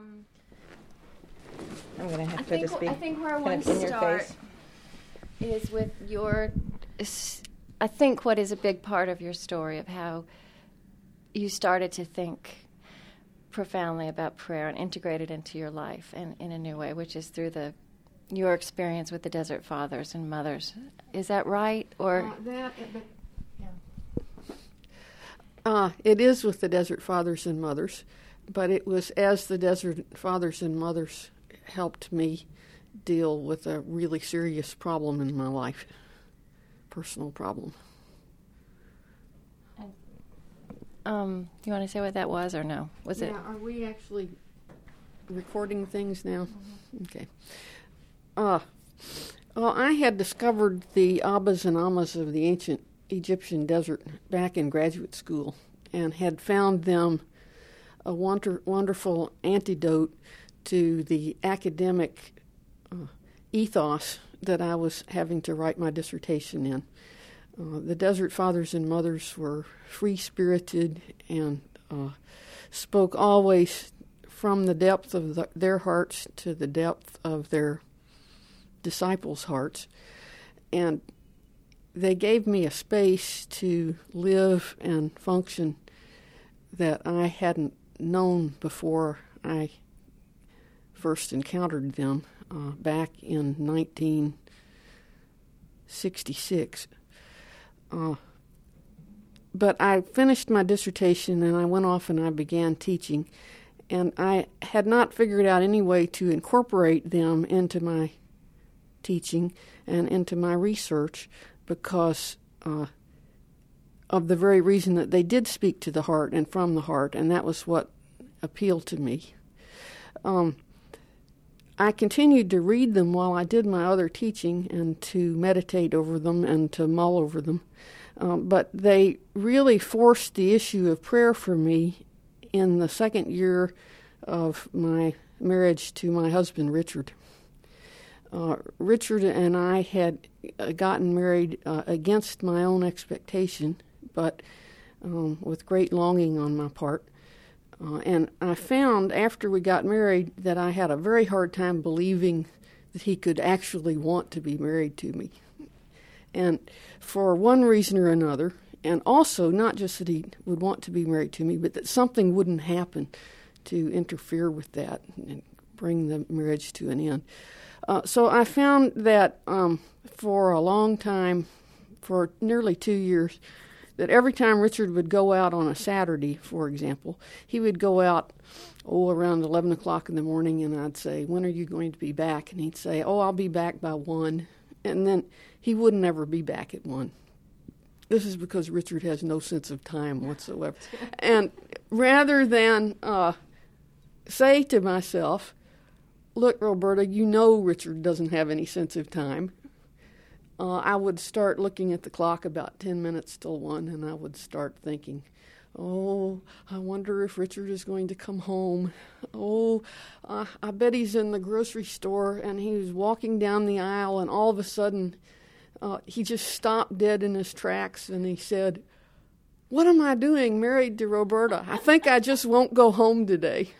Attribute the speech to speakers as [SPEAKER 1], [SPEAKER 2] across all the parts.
[SPEAKER 1] Um,
[SPEAKER 2] I'm going to
[SPEAKER 1] I
[SPEAKER 2] have to
[SPEAKER 1] think,
[SPEAKER 2] just be
[SPEAKER 1] I think where I want to start is with your. s- I think what is a big part of your story of how you started to think profoundly about prayer and integrate it into your life and in a new way, which is through the your experience with the Desert Fathers and Mothers. Is that right? Or
[SPEAKER 3] that, uh, it is with the Desert Fathers and Mothers, but it was as the Desert Fathers and Mothers helped me deal with a really serious problem in my life, personal problem.
[SPEAKER 1] um, you want to say what that was or no? Was it?
[SPEAKER 3] yeah, are we actually recording things now? Okay. Uh, well, I had discovered the Abbas and Ammas of the ancient Egyptian desert back in graduate school and had found them a wonder, wonderful antidote to the academic uh, ethos that I was having to write my dissertation in. Uh, the Desert Fathers and Mothers were free spirited and uh, spoke always from the depth of the, their hearts to the depth of their disciples' hearts. And they gave me a space to live and function that I hadn't known before I first encountered them uh, back in 1966. Uh, but I finished my dissertation and I went off and I began teaching. And I had not figured out any way to incorporate them into my teaching and into my research because uh, of the very reason that they did speak to the heart and from the heart, and that was what appealed to me. Um, I continued to read them while I did my other teaching and to meditate over them and to mull over them. Um, but they really forced the issue of prayer for me in the second year of my marriage to my husband, Richard. Uh, Richard and I had uh, gotten married uh, against my own expectation, but um, with great longing on my part. Uh, and I found after we got married that I had a very hard time believing that he could actually want to be married to me. And for one reason or another, and also not just that he would want to be married to me, but that something wouldn't happen to interfere with that and bring the marriage to an end. Uh, so I found that um, for a long time, for nearly two years, that every time Richard would go out on a Saturday, for example, he would go out, oh, around 11 o'clock in the morning, and I'd say, When are you going to be back? And he'd say, Oh, I'll be back by 1. And then he wouldn't ever be back at 1. This is because Richard has no sense of time whatsoever. and rather than uh, say to myself, Look, Roberta, you know Richard doesn't have any sense of time uh, I would start looking at the clock about 10 minutes till 1, and I would start thinking, oh, I wonder if Richard is going to come home. Oh, uh, I bet he's in the grocery store, and he was walking down the aisle, and all of a sudden, uh, he just stopped dead in his tracks, and he said, What am I doing married to Roberta? I think I just won't go home today.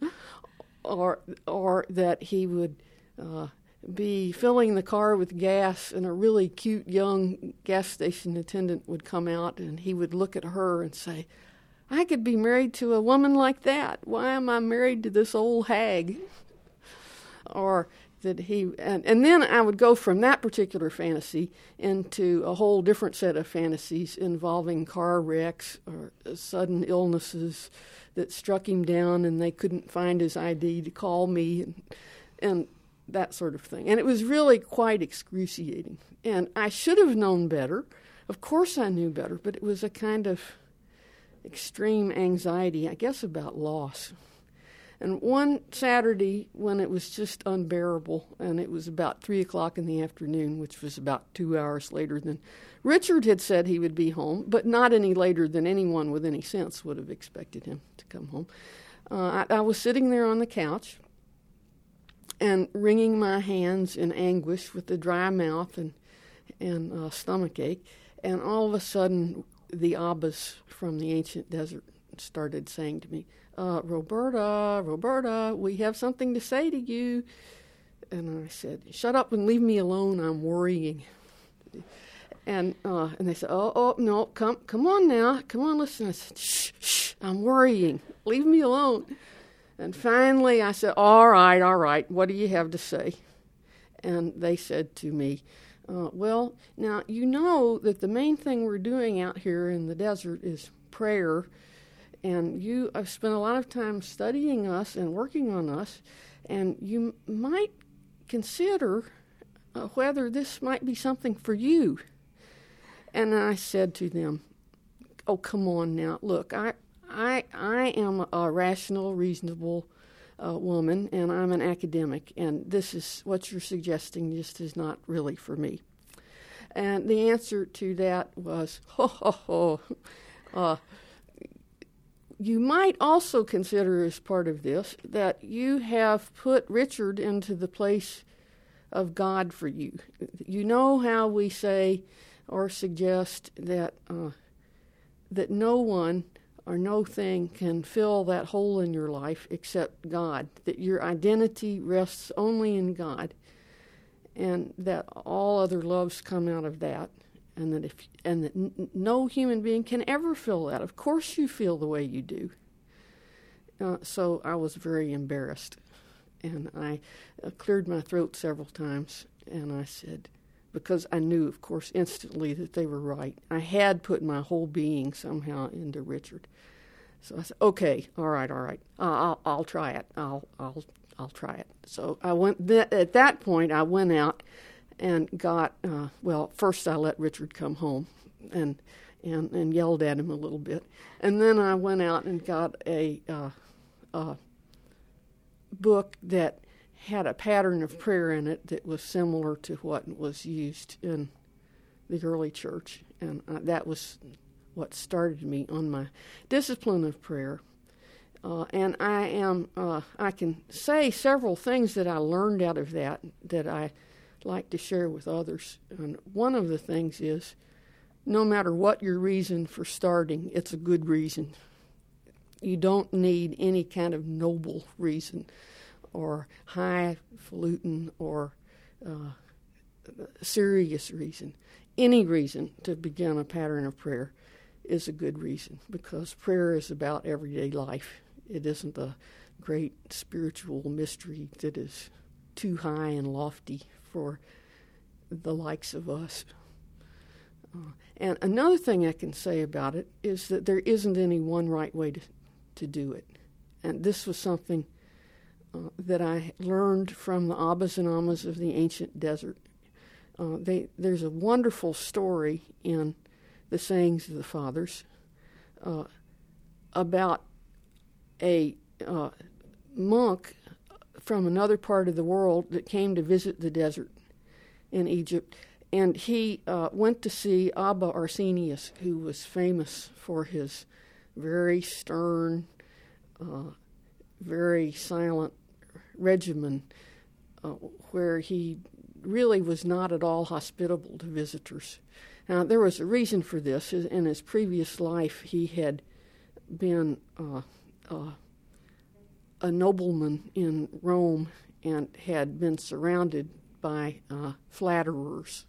[SPEAKER 3] or, or that he would. Uh, be filling the car with gas, and a really cute young gas station attendant would come out, and he would look at her and say, I could be married to a woman like that. Why am I married to this old hag? Or that he, and, and then I would go from that particular fantasy into a whole different set of fantasies involving car wrecks or sudden illnesses that struck him down, and they couldn't find his ID to call me, and, and that sort of thing. And it was really quite excruciating. And I should have known better. Of course, I knew better, but it was a kind of extreme anxiety, I guess, about loss. And one Saturday, when it was just unbearable, and it was about three o'clock in the afternoon, which was about two hours later than Richard had said he would be home, but not any later than anyone with any sense would have expected him to come home. Uh, I, I was sitting there on the couch and wringing my hands in anguish with a dry mouth and and uh, stomach ache, and all of a sudden the Abbas from the ancient desert started saying to me, uh, Roberta, Roberta, we have something to say to you. And I said, Shut up and leave me alone. I'm worrying. And uh, and they said, Oh, oh, no, come, come on now, come on, listen. I said, Shh, shh, I'm worrying. Leave me alone. And finally, I said, All right, all right. What do you have to say? And they said to me, uh, Well, now you know that the main thing we're doing out here in the desert is prayer, and you have spent a lot of time studying us and working on us, and you might consider uh, whether this might be something for you. And I said to them, "Oh, come on now. Look, I I I am a rational, reasonable uh, woman, and I'm an academic, and this is what you're suggesting just is not really for me." And the answer to that was, "Ho ho ho." Uh, you might also consider as part of this that you have put Richard into the place of God for you. You know how we say or suggest that uh, that no one or no thing can fill that hole in your life except God. That your identity rests only in God, and that all other loves come out of that. And that if and that n- no human being can ever fill that. Of course, you feel the way you do. Uh, so I was very embarrassed, and I uh, cleared my throat several times, and I said, because I knew, of course, instantly that they were right. I had put my whole being somehow into Richard. So I said, "Okay, all right, all right. Uh, I'll, I'll try it. I'll, I'll, I'll try it." So I went. Th- at that point, I went out and got. Uh, well, first I let Richard come home, and and and yelled at him a little bit, and then I went out and got a, uh, a book that had a pattern of prayer in it that was similar to what was used in the early church, and uh, that was what started me on my discipline of prayer. Uh, and I am uh, I can say several things that I learned out of that that I like to share with others. And one of the things is, no matter what your reason for starting, it's a good reason. You don't need any kind of noble reason or highfalutin or uh, serious reason. Any reason to begin a pattern of prayer is a good reason because prayer is about everyday life. It isn't a great spiritual mystery that is too high and lofty for the likes of us. Uh, and another thing I can say about it is that there isn't any one right way to, to do it. And this was something uh, that I learned from the Abbas and Ammas of the ancient desert. Uh, they, there's a wonderful story in the sayings of the fathers uh, about a uh, monk from another part of the world that came to visit the desert in Egypt. And he uh, went to see Abba Arsenius, who was famous for his very stern, very silent regimen uh, where he really was not at all hospitable to visitors. Now, there was a reason for this. In his previous life, he had been uh, uh, a nobleman in Rome and had been surrounded by uh, flatterers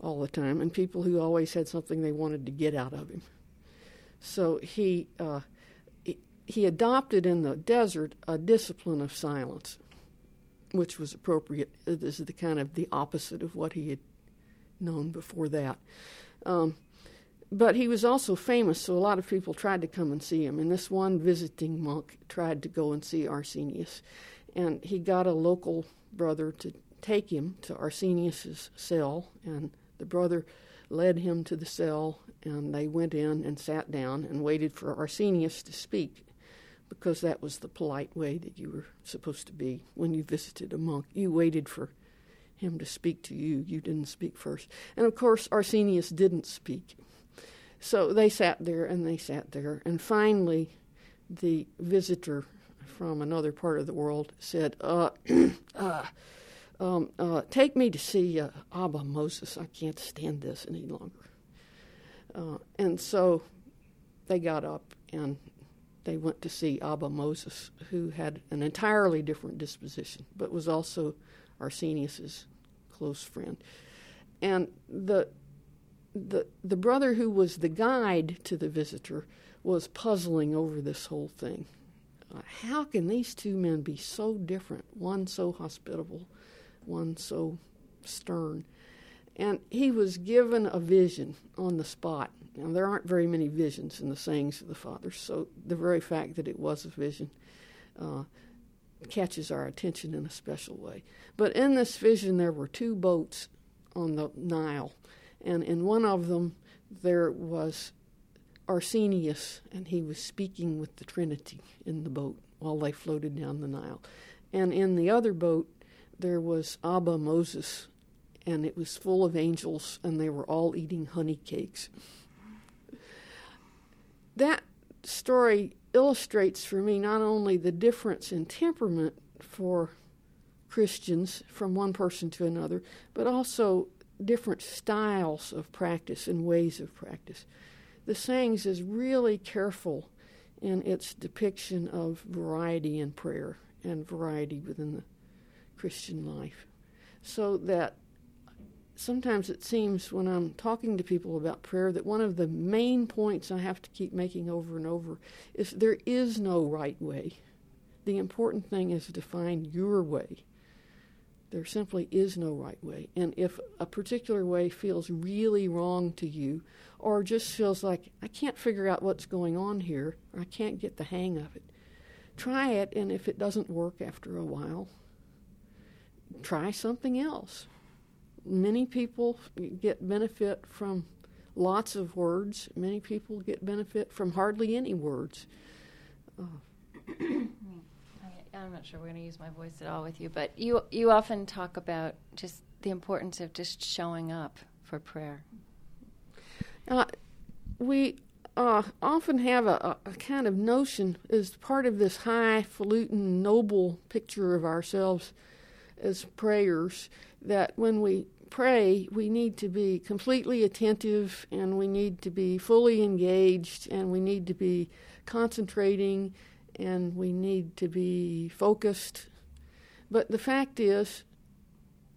[SPEAKER 3] all the time and people who always had something they wanted to get out of him. So he uh, he adopted in the desert a discipline of silence, which was appropriate. This is the kind of the opposite of what he had known before that. Um, but he was also famous, so a lot of people tried to come and see him. And this one visiting monk tried to go and see Arsenius, and he got a local brother to take him to Arsenius's cell, and the brother led him to the cell, and they went in and sat down and waited for Arsenius to speak because that was the polite way that you were supposed to be when you visited a monk. You waited for him to speak to you, you didn't speak first. And of course, Arsenius didn't speak. So they sat there and they sat there, and finally, the visitor from another part of the world said, uh, uh, um, uh, Take me to see uh, Abba Moses. I can't stand this any longer. Uh, and so they got up and they went to see Abba Moses, who had an entirely different disposition, but was also Arsenius's close friend. And the the the brother who was the guide to the visitor was puzzling over this whole thing. Uh, how can these two men be so different? One so hospitable, one so stern. And he was given a vision on the spot. Now, there aren't very many visions in the sayings of the fathers, so the very fact that it was a vision uh, catches our attention in a special way. But in this vision, there were two boats on the Nile, and in one of them, there was Arsenius, and he was speaking with the Trinity in the boat while they floated down the Nile. And in the other boat, there was Abba Moses, and it was full of angels, and they were all eating honey cakes. That story illustrates for me not only the difference in temperament for Christians from one person to another, but also different styles of practice and ways of practice. The Sayings is really careful in its depiction of variety in prayer and variety within the Christian life. So that sometimes it seems when I'm talking to people about prayer that one of the main points I have to keep making over and over is there is no right way. The important thing is to find your way. There simply is no right way. And if a particular way feels really wrong to you, or just feels like, I can't figure out what's going on here, or I can't get the hang of it, try it, and if it doesn't work after a while, try something else. Many people get benefit from lots of words, many people get benefit from hardly any words. Uh,
[SPEAKER 1] I'm not sure we're going to use my voice at all with you, but you you often talk about just the importance of just showing up for prayer.
[SPEAKER 3] Uh, we uh, often have a, a, kind of notion as part of this highfalutin, noble picture of ourselves as prayers that when we pray, we need to be completely attentive and we need to be fully engaged and we need to be concentrating and we need to be focused. But the fact is,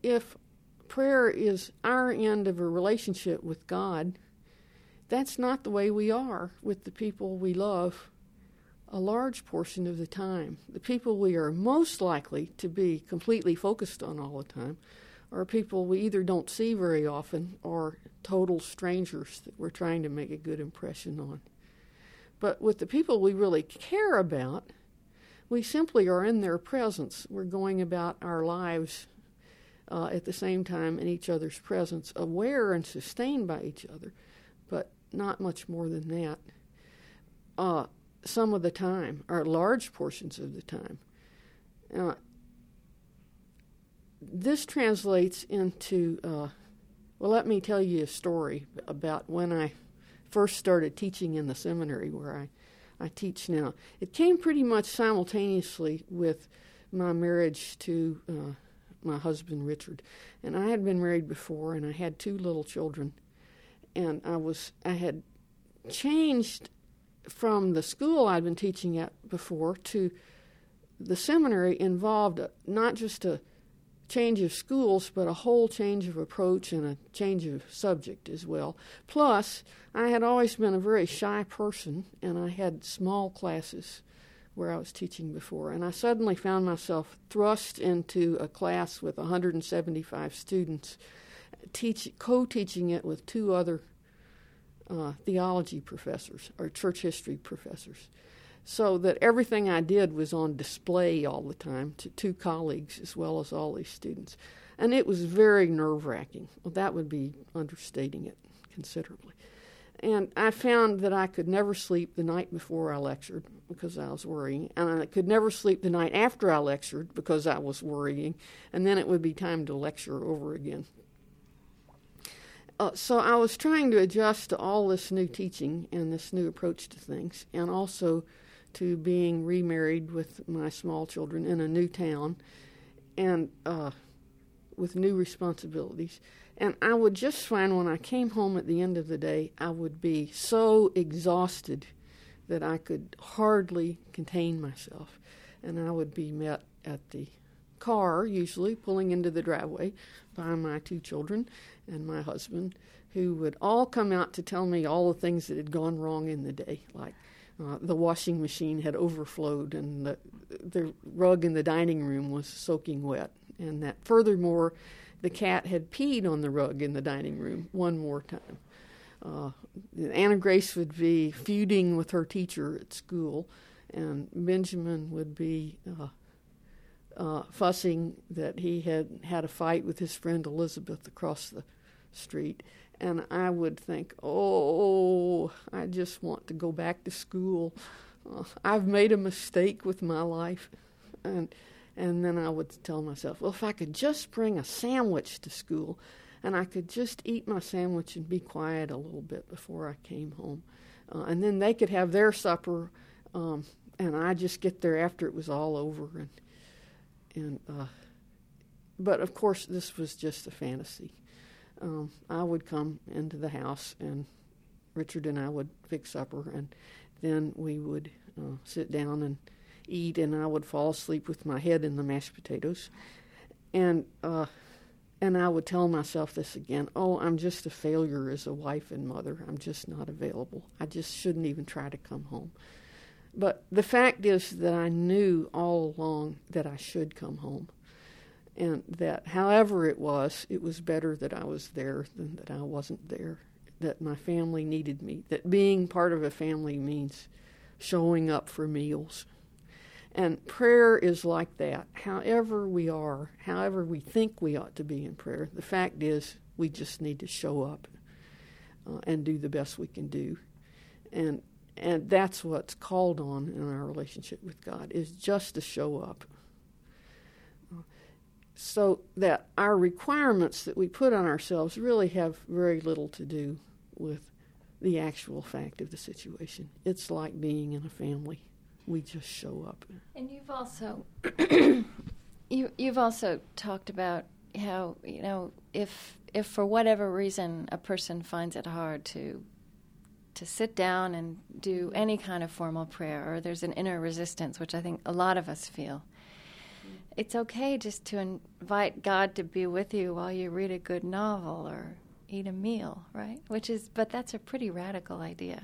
[SPEAKER 3] if prayer is our end of a relationship with God, that's not the way we are with the people we love a large portion of the time. The people we are most likely to be completely focused on all the time are people we either don't see very often or total strangers that we're trying to make a good impression on. But with the people we really care about, we simply are in their presence. We're going about our lives uh, at the same time in each other's presence, aware and sustained by each other, but not much more than that. Uh, some of the time, or large portions of the time. Uh, this translates into, uh, well, let me tell you a story about when I first started teaching in the seminary where I, I teach now. It came pretty much simultaneously with my marriage to uh, my husband Richard, and I had been married before, and I had two little children, and I was I had changed from the school I'd been teaching at before to the seminary involved not just a change of schools, but a whole change of approach and a change of subject as well. Plus, I had always been a very shy person, and I had small classes where I was teaching before, and I suddenly found myself thrust into a class with 175 students, teach, co-teaching it with two other uh, theology professors or church history professors so that everything I did was on display all the time to two colleagues as well as all these students. And it was very nerve wracking. Well, that would be understating it considerably. And I found that I could never sleep the night before I lectured because I was worrying, and I could never sleep the night after I lectured because I was worrying, and then it would be time to lecture over again. Uh, so I was trying to adjust to all this new teaching and this new approach to things, and also to being remarried with my small children in a new town and uh, with new responsibilities. And I would just find when I came home at the end of the day, I would be so exhausted that I could hardly contain myself. And I would be met at the car, usually pulling into the driveway, by my two children and my husband, who would all come out to tell me all the things that had gone wrong in the day, like uh, the washing machine had overflowed and the, the rug in the dining room was soaking wet, and that furthermore, the cat had peed on the rug in the dining room one more time. Uh, Anna Grace would be feuding with her teacher at school, and Benjamin would be uh, uh, fussing that he had had a fight with his friend Elizabeth across the street. And I would think, oh, I just want to go back to school. Uh, I've made a mistake with my life. And, and then I would tell myself, well, if I could just bring a sandwich to school and I could just eat my sandwich and be quiet a little bit before I came home. Uh, and then they could have their supper, um, and I just get there after it was all over. And and uh, but of course this was just a fantasy. Um, I would come into the house and Richard and I would fix supper and then we would uh, sit down and eat and I would fall asleep with my head in the mashed potatoes. And uh, and I would tell myself this again oh I'm just a failure as a wife and mother. I'm just not available. I just shouldn't even try to come home. But the fact is that I knew all along that I should come home. And that however it was, it was better that I was there than that I wasn't there. That my family needed me. That being part of a family means showing up for meals. And prayer is like that. However we are, however we think we ought to be in prayer, the fact is we just need to show up uh, and do the best we can do. And and that's what's called on in our relationship with God is just to show up. So that our requirements that we put on ourselves really have very little to do with the actual fact of the situation. It's like being in a family. We just show up.
[SPEAKER 1] And you've also you you've also talked about how, you know, if if for whatever reason a person finds it hard to to sit down and do any kind of formal prayer, or there's an inner resistance, which I think a lot of us feel. It's okay just to invite God to be with you while you read a good novel or eat a meal, right? Which is, but that's a pretty radical idea.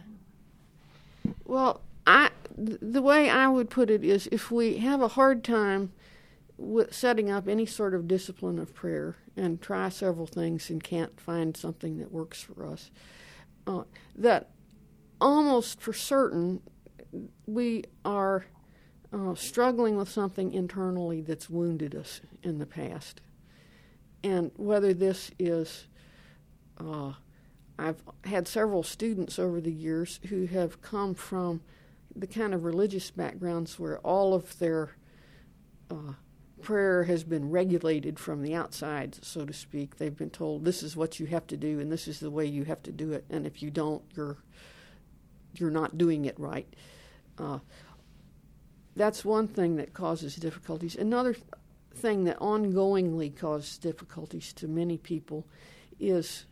[SPEAKER 3] Well, I the way I would put it is, if we have a hard time with setting up any sort of discipline of prayer and try several things and can't find something that works for us, uh, that almost for certain we are uh, struggling with something internally that's wounded us in the past. And whether this is, uh, I've had several students over the years who have come from the kind of religious backgrounds where all of their uh, prayer has been regulated from the outside, so to speak. They've been told this is what you have to do and this is the way you have to do it, and if you don't, you're you're not doing it right. Uh, that's one thing that causes difficulties. Another thing that ongoingly causes difficulties to many people is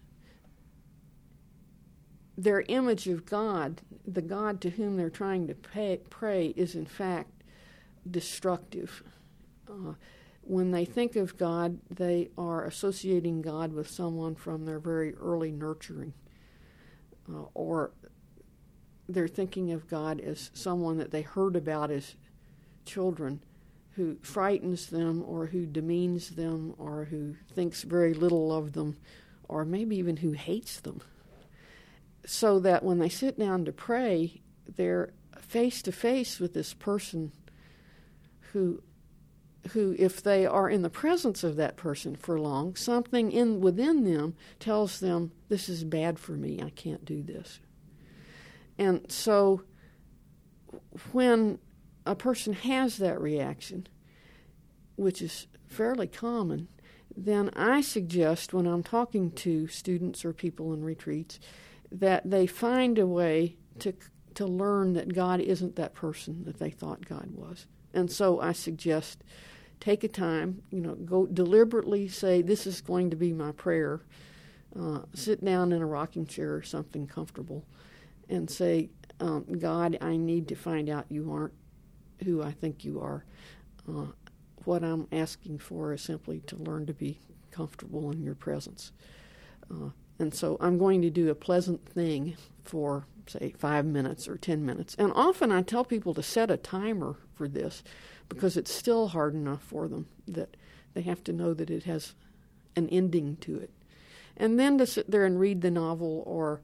[SPEAKER 3] their image of God, the God to whom they're trying to pay, pray, is in fact destructive. Uh, when they think of God, they are associating God with someone from their very early nurturing, uh, or they're thinking of God as someone that they heard about as children who frightens them or who demeans them or who thinks very little of them or maybe even who hates them. So that when they sit down to pray, they're face to face with this person who who if they are in the presence of that person for long, something in within them tells them this is bad for me. I can't do this. And so when a person has that reaction, which is fairly common, then I suggest when I'm talking to students or people in retreats that they find a way to to learn that God isn't that person that they thought God was. And so I suggest take a time, you know, go deliberately say this is going to be my prayer. Uh, sit down in a rocking chair or something comfortable and say, um, God, I need to find out you aren't who I think you are. Uh, what I'm asking for is simply to learn to be comfortable in your presence. Uh, and so I'm going to do a pleasant thing for, say, five minutes or ten minutes. And often I tell people to set a timer for this because it's still hard enough for them that they have to know that it has an ending to it. And then to sit there and read the novel or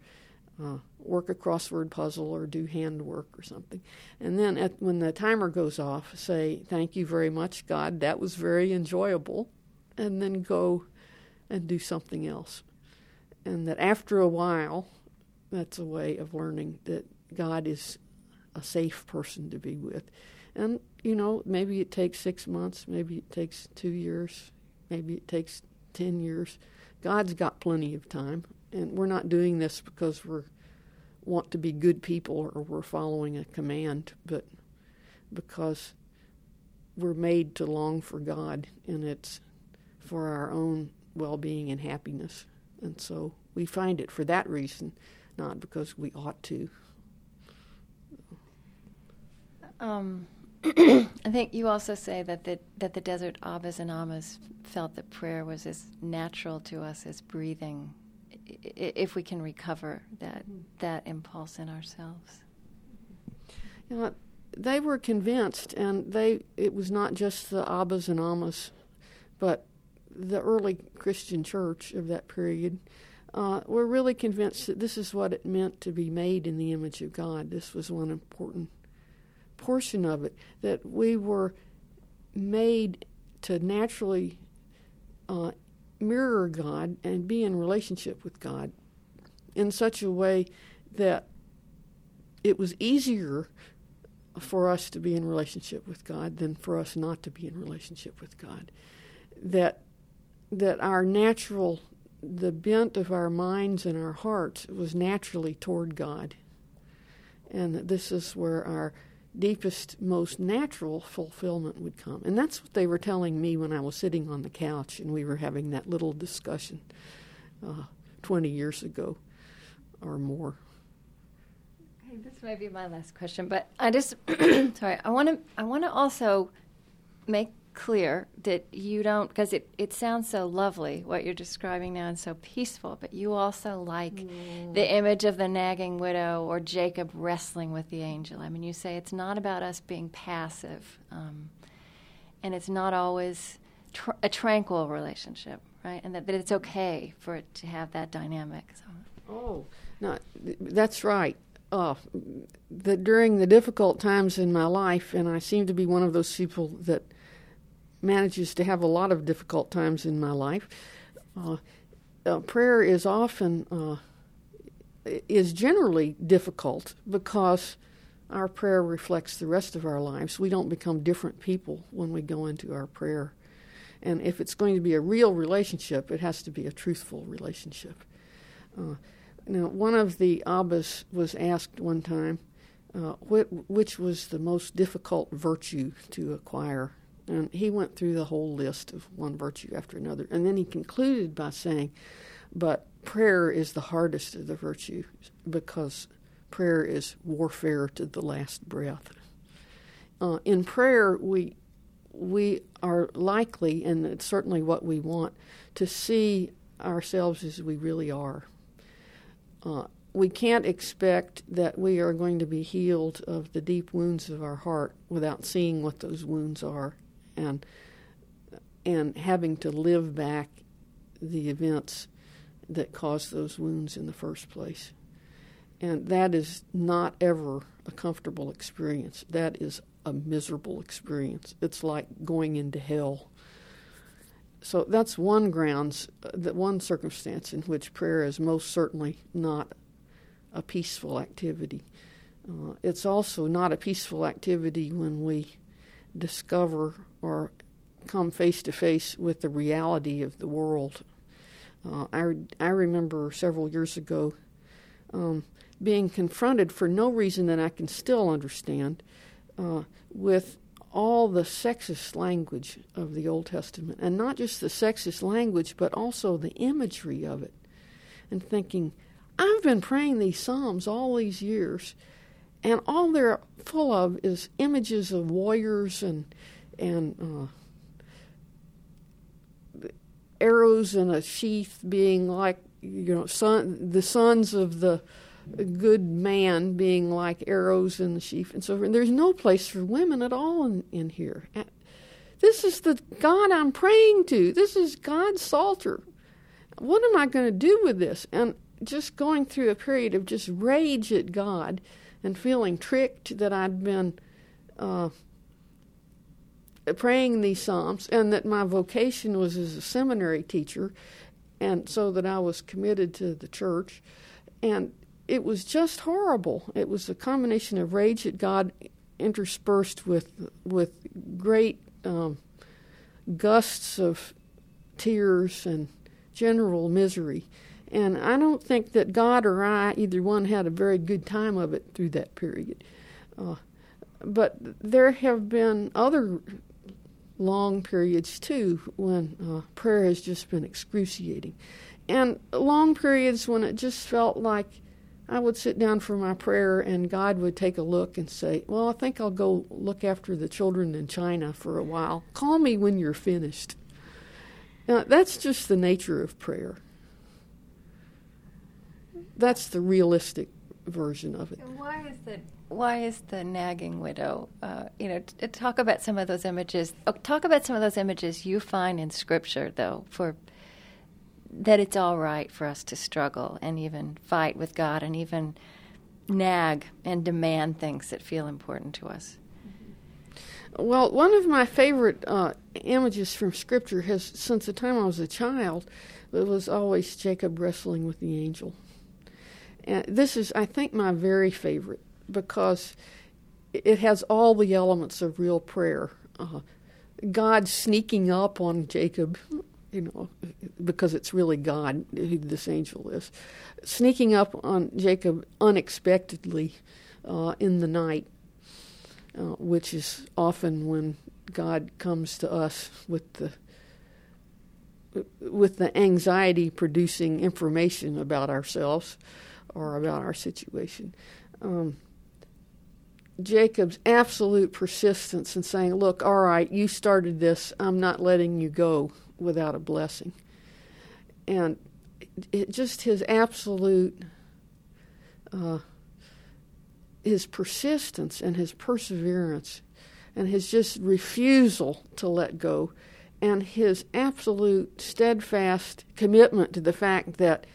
[SPEAKER 3] uh, work a crossword puzzle or do handwork or something. And then at, when the timer goes off, say, Thank you very much, God, that was very enjoyable. And then go and do something else. And that after a while, that's a way of learning that God is a safe person to be with. And, you know, maybe it takes six months, maybe it takes two years, maybe it takes 10 years. God's got plenty of time. And we're not doing this because we want to be good people or we're following a command, but because we're made to long for God and it's for our own well being and happiness. And so we find it for that reason, not because we ought to.
[SPEAKER 1] Um, I think you also say that the, that the desert Abbas and Ammas felt that prayer was as natural to us as breathing, if we can recover that that impulse in ourselves.
[SPEAKER 3] You know, they were convinced, and they it was not just the Abbas and Ammas, but the early Christian church of that period uh, were really convinced that this is what it meant to be made in the image of God. This was one important portion of it that we were made to naturally uh, mirror God and be in relationship with God in such a way that it was easier for us to be in relationship with God than for us not to be in relationship with God. That that our natural the bent of our minds and our hearts was naturally toward God. And this is where our deepest, most natural fulfillment would come. And that's what they were telling me when I was sitting on the couch and we were having that little discussion uh, 20 years ago or more.
[SPEAKER 1] This may be my last question, but I just sorry. I want to I want to also make clear that you don't because it, it sounds so lovely what you're describing now and so peaceful but you also like mm. the image of the nagging widow or jacob wrestling with the angel i mean you say it's not about us being passive um, and it's not always tr- a tranquil relationship right and that, that it's okay for it to have that dynamic so.
[SPEAKER 3] oh no that's right uh, the, during the difficult times in my life and i seem to be one of those people that manages to have a lot of difficult times in my life. Uh, uh, prayer is often uh, is generally difficult because our prayer reflects the rest of our lives. We don't become different people when we go into our prayer. And if it's going to be a real relationship, it has to be a truthful relationship. Uh, now, one of the Abbas was asked one time uh, which was the most difficult virtue to acquire and he went through the whole list of one virtue after another. And then he concluded by saying, But prayer is the hardest of the virtues because prayer is warfare to the last breath. Uh, in prayer, we we are likely, and it's certainly what we want, to see ourselves as we really are. Uh, we can't expect that we are going to be healed of the deep wounds of our heart without seeing what those wounds are and and having to live back the events that caused those wounds in the first place. And that is not ever a comfortable experience. That is a miserable experience. It's like going into hell. So that's one grounds, uh, that one circumstance in which prayer is most certainly not a peaceful activity. Uh, it's also not a peaceful activity when we discover or come face to face with the reality of the world. Uh, I, I remember several years ago um, being confronted for no reason that I can still understand uh, with all the sexist language of the Old Testament. And not just the sexist language, but also the imagery of it. And thinking, I've been praying these Psalms all these years, and all they're full of is images of warriors and and uh, arrows in a sheath being like you know son the sons of the good man being like arrows in the sheath and so forth. And there's no place for women at all in, in here. This is the God I'm praying to. This is God's Psalter. What am I going to do with this? And just going through a period of just rage at God and feeling tricked that I'd been uh, praying these Psalms and that my vocation was as a seminary teacher, and so that I was committed to the church. And it was just horrible. It was a combination of rage at God interspersed with with great um, gusts of tears and general misery. And I don't think that God or I, either one, had a very good time of it through that period. Uh, but there have been other long periods too when uh, prayer has just been excruciating. And long periods when it just felt like I would sit down for my prayer and God would take a look and say, Well, I think I'll go look after the children in China for a while. Call me when you're finished. Now, that's just the nature of prayer. That's the realistic version of it.
[SPEAKER 1] And why is the why is the nagging widow? Uh, you know, t- talk about some of those images. Oh, talk about some of those images you find in Scripture, though, for that it's all right for us to struggle and even fight with God and even nag and demand things that feel important to us.
[SPEAKER 3] Well, one of my favorite uh, images from Scripture has, since the time I was a child, it was always Jacob wrestling with the angel. And this is, I think, my very favorite because it has all the elements of real prayer. Uh, God sneaking up on Jacob, you know, because it's really God who this angel is, sneaking up on Jacob unexpectedly uh, in the night, uh, which is often when God comes to us with the with the anxiety producing information about ourselves or about our situation. Um, Jacob's absolute persistence in saying, Look, all right, you started this, I'm not letting you go without a blessing. And it, just his absolute, uh, his persistence and his perseverance and his just refusal to let go and his absolute steadfast commitment to the fact that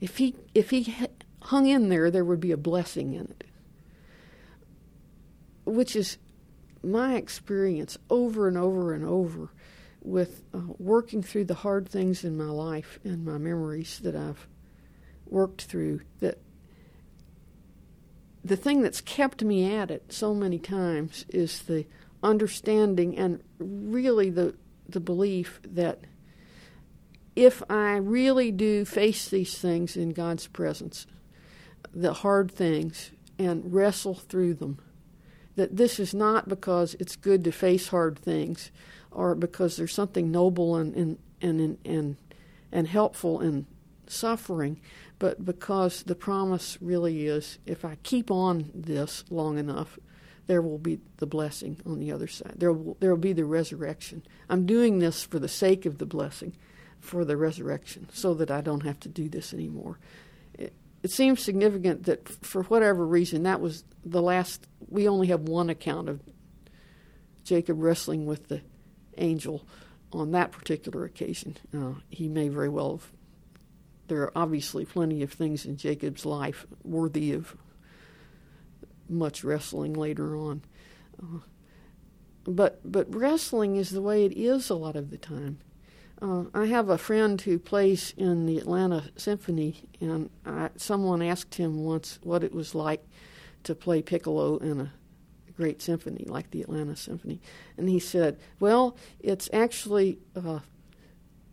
[SPEAKER 3] if he if he hung in there, there would be a blessing in it. Which is my experience over and over and over with uh, working through the hard things in my life and my memories that I've worked through. That the thing that's kept me at it so many times is the understanding and really the the belief that if I really do face these things in God's presence, the hard things and wrestle through them. That this is not because it's good to face hard things or because there's something noble and, and, and, and, and helpful in suffering, but because the promise really is if I keep on this long enough, there will be the blessing on the other side. There will, there will be the resurrection. I'm doing this for the sake of the blessing, for the resurrection, so that I don't have to do this anymore it seems significant that for whatever reason that was the last we only have one account of jacob wrestling with the angel on that particular occasion. Uh, he may very well have there are obviously plenty of things in jacob's life worthy of much wrestling later on. Uh, but but wrestling is the way it is a lot of the time uh, I have a friend who plays in the Atlanta Symphony, and I, someone asked him once what it was like to play piccolo in a great symphony like the Atlanta Symphony. And he said, Well, it's actually uh,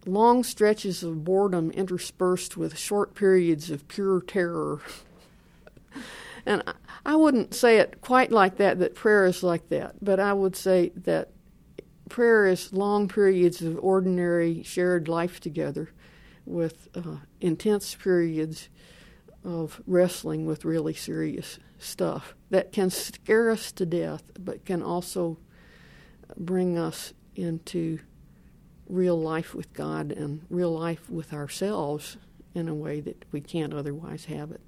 [SPEAKER 3] long stretches of boredom interspersed with short periods of pure terror. and I, I wouldn't say it quite like that, that prayer is like that, but I would say that prayer is long periods of ordinary shared life together with uh, intense periods of wrestling with really serious stuff that can scare us to death, but can also bring us into real life with God and real life with ourselves in a way that we can't otherwise have it.